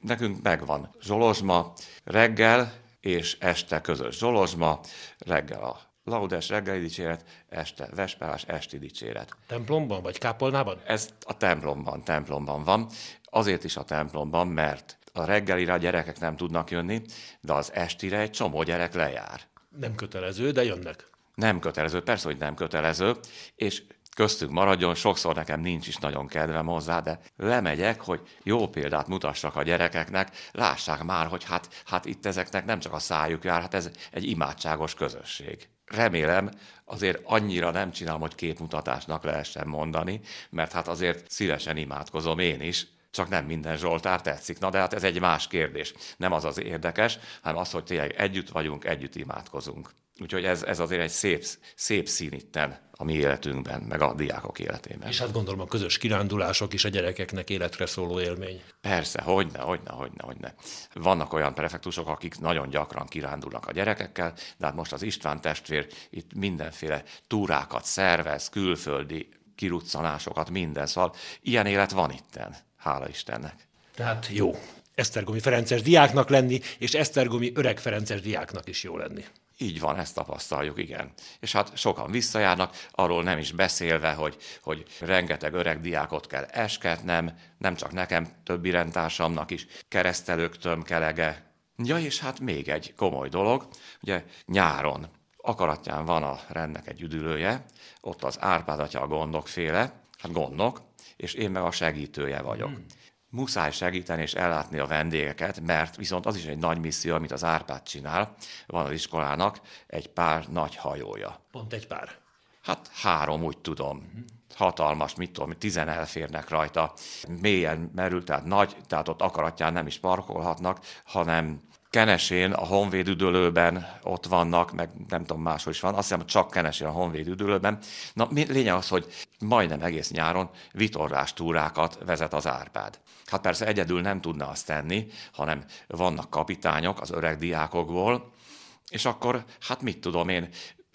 nekünk megvan Zsolozsma, reggel és este közös Zsolozsma, reggel a laudes reggeli dicséret, este vespárás esti dicséret. Templomban vagy kápolnában? Ez a templomban, templomban van. Azért is a templomban, mert a reggelire a gyerekek nem tudnak jönni, de az estire egy csomó gyerek lejár. Nem kötelező, de jönnek. Nem kötelező, persze, hogy nem kötelező, és köztünk maradjon, sokszor nekem nincs is nagyon kedvem hozzá, de lemegyek, hogy jó példát mutassak a gyerekeknek, lássák már, hogy hát, hát itt ezeknek nem csak a szájuk jár, hát ez egy imádságos közösség. Remélem, azért annyira nem csinálom, hogy képmutatásnak lehessen mondani, mert hát azért szívesen imádkozom én is, csak nem minden Zsoltár tetszik. Na de hát ez egy más kérdés. Nem az az érdekes, hanem az, hogy tényleg együtt vagyunk, együtt imádkozunk. Úgyhogy ez, ez azért egy szép, szép szín itten a mi életünkben, meg a diákok életében. És hát gondolom a közös kirándulások is a gyerekeknek életre szóló élmény. Persze, hogyne, hogyne, hogyne, hogyne. Vannak olyan prefektusok, akik nagyon gyakran kirándulnak a gyerekekkel, de hát most az István testvér itt mindenféle túrákat szervez, külföldi kiruccanásokat, minden. Szóval ilyen élet van itten, hála Istennek. Tehát jó. Esztergomi Ferences diáknak lenni, és Esztergomi öreg Ferences diáknak is jó lenni. Így van, ezt tapasztaljuk, igen. És hát sokan visszajárnak, arról nem is beszélve, hogy, hogy rengeteg öreg diákot kell esketnem, nem csak nekem, többi rendtársamnak is, keresztelők tömkelege. Ja, és hát még egy komoly dolog, ugye nyáron akaratján van a rendnek egy üdülője, ott az Árpád atya a gondokféle, hát gondok, és én meg a segítője vagyok. Hmm muszáj segíteni és ellátni a vendégeket, mert viszont az is egy nagy misszió, amit az Árpád csinál. Van az iskolának egy pár nagy hajója. Pont egy pár. Hát három, úgy tudom. Hatalmas, mit tudom, tizen elférnek rajta. Mélyen merült, tehát nagy, tehát ott akaratján nem is parkolhatnak, hanem Kenesén, a Honvéd üdülőben ott vannak, meg nem tudom, máshol is van, azt hiszem csak Kenesén a Honvéd üdülőben. Na, lényeg az, hogy majdnem egész nyáron vitorlás túrákat vezet az Árpád. Hát persze egyedül nem tudna azt tenni, hanem vannak kapitányok az öreg diákokból, és akkor, hát mit tudom én,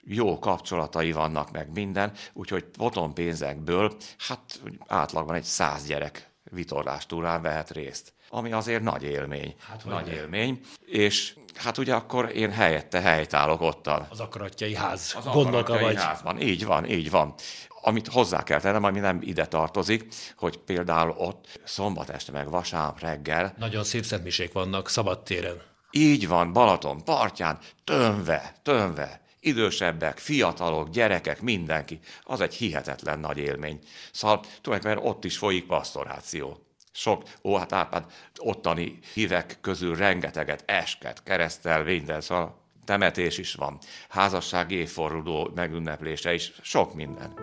jó kapcsolatai vannak meg minden, úgyhogy potom pénzekből, hát átlagban egy száz gyerek vitorlástúrán vehet részt ami azért nagy élmény. Hát, nagy de. élmény. És hát ugye akkor én helyette helytállok ottan. Az akaratjai ház az akaratjai vagy. házban. Így van, így van. Amit hozzá kell tennem, ami nem ide tartozik, hogy például ott szombat este meg vasárnap reggel. Nagyon szép szentmisék vannak szabadtéren. Így van, Balaton partján, tömve, tömve idősebbek, fiatalok, gyerekek, mindenki. Az egy hihetetlen nagy élmény. Szóval tulajdonképpen ott is folyik pastoráció sok, ó, hát ápád, ottani hívek közül rengeteget, esket, keresztel, minden, szóval temetés is van, házasság évforduló megünneplése is, sok minden.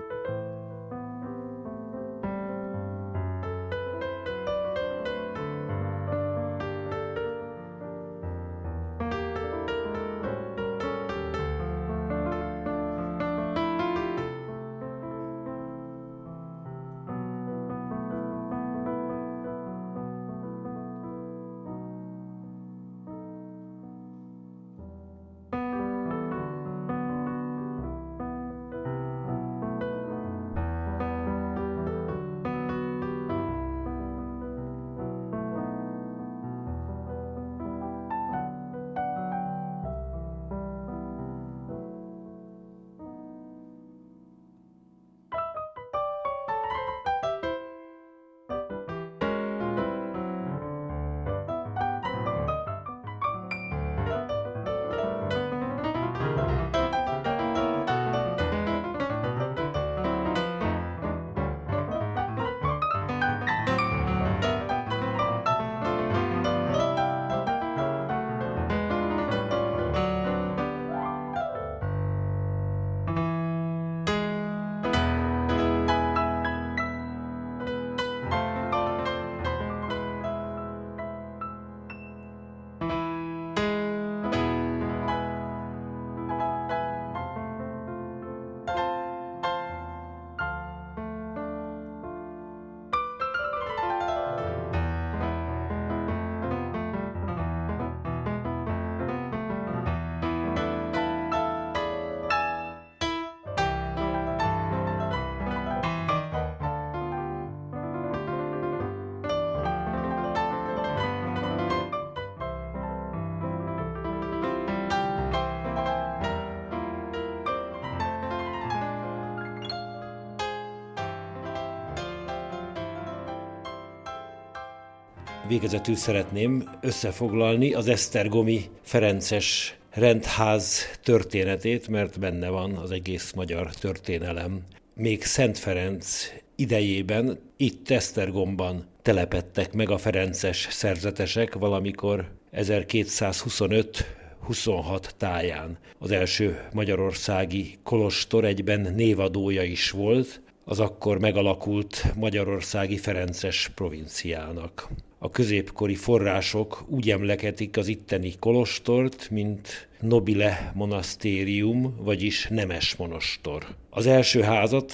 Végezetül szeretném összefoglalni az Esztergomi Ferences rendház történetét, mert benne van az egész magyar történelem. Még Szent Ferenc idejében itt Esztergomban telepettek meg a Ferences szerzetesek valamikor 1225 26 táján. Az első magyarországi kolostor egyben névadója is volt, az akkor megalakult magyarországi Ferences provinciának a középkori források úgy emleketik az itteni kolostort, mint Nobile monastérium, vagyis nemes monostor. Az első házat,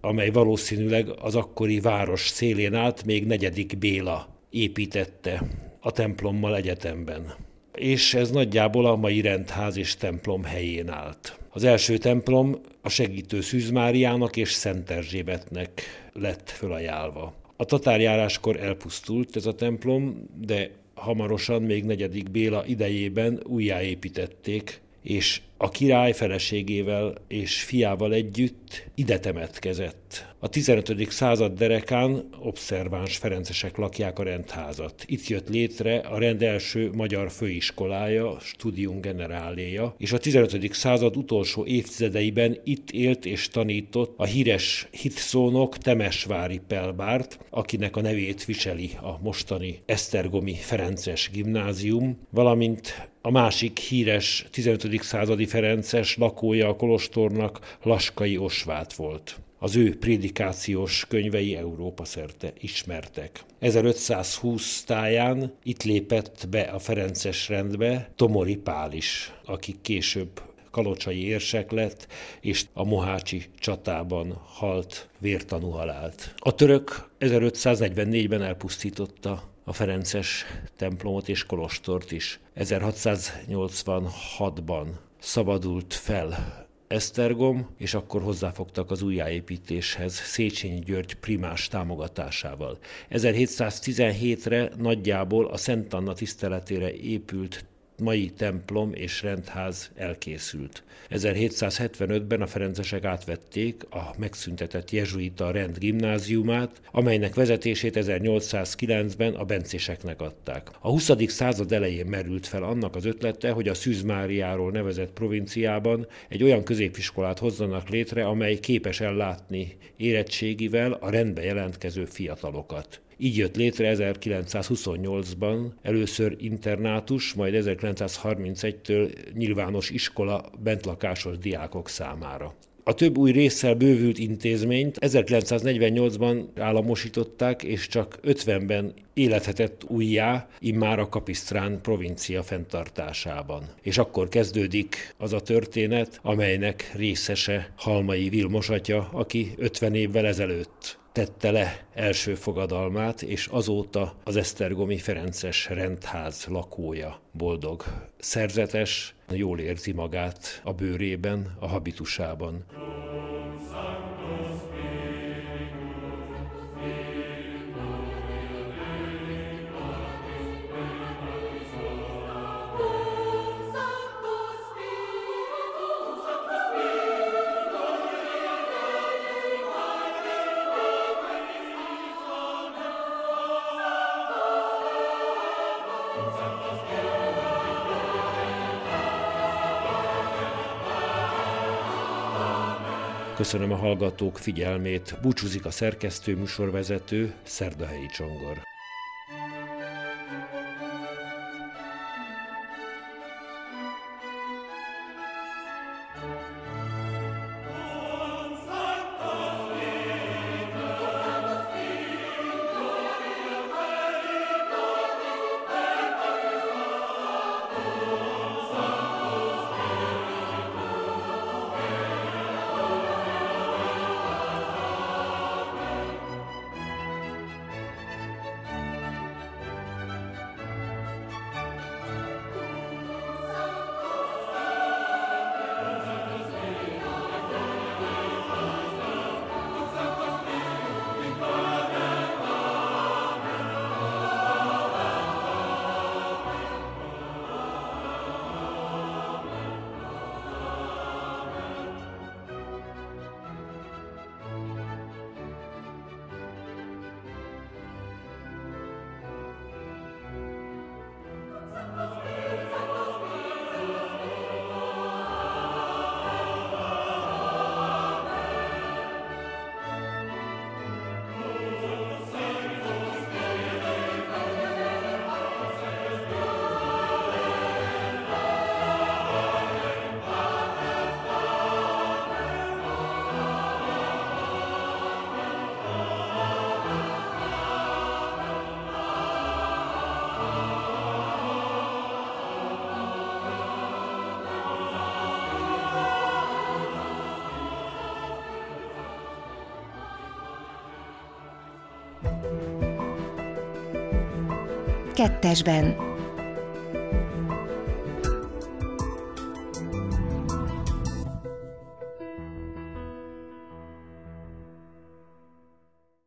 amely valószínűleg az akkori város szélén állt, még negyedik Béla építette a templommal egyetemben. És ez nagyjából a mai rendház és templom helyén állt. Az első templom a segítő Szűz Máriának és Szent Erzsébetnek lett fölajánlva. A tatárjáráskor elpusztult ez a templom, de hamarosan, még negyedik Béla idejében újjáépítették, és a király feleségével és fiával együtt ide temetkezett. A 15. század derekán obszerváns ferencesek lakják a rendházat. Itt jött létre a rend első magyar főiskolája, Studium Generaléja, és a 15. század utolsó évtizedeiben itt élt és tanított a híres hitszónok Temesvári Pelbárt, akinek a nevét viseli a mostani Esztergomi Ferences gimnázium, valamint a másik híres 15. századi Asztodi Ferences lakója a kolostornak Laskai Osvát volt. Az ő prédikációs könyvei Európa szerte ismertek. 1520 táján itt lépett be a Ferences rendbe Tomori Pál is, aki később kalocsai érsek lett, és a Mohácsi csatában halt vértanú halált. A török 1544-ben elpusztította a Ferences templomot és kolostort is. 1686-ban szabadult fel Esztergom, és akkor hozzáfogtak az újjáépítéshez Széchenyi György primás támogatásával. 1717-re nagyjából a Szent Anna tiszteletére épült mai templom és rendház elkészült. 1775-ben a ferencesek átvették a megszüntetett jezsuita rend gimnáziumát, amelynek vezetését 1809-ben a bencéseknek adták. A 20. század elején merült fel annak az ötlete, hogy a Szűzmáriáról nevezett provinciában egy olyan középiskolát hozzanak létre, amely képes ellátni érettségivel a rendbe jelentkező fiatalokat. Így jött létre 1928-ban először internátus, majd 1931-től nyilvános iskola bentlakásos diákok számára. A több új résszel bővült intézményt 1948-ban államosították, és csak 50-ben élethetett újjá, immár a Kapisztrán provincia fenntartásában. És akkor kezdődik az a történet, amelynek részese Halmai Vilmos atya, aki 50 évvel ezelőtt tette le első fogadalmát, és azóta az Esztergomi Ferences rendház lakója, boldog, szerzetes, jól érzi magát a bőrében, a habitusában. Köszönöm a hallgatók figyelmét. Búcsúzik a szerkesztő műsorvezető Szerdahelyi Csongor. Kettesben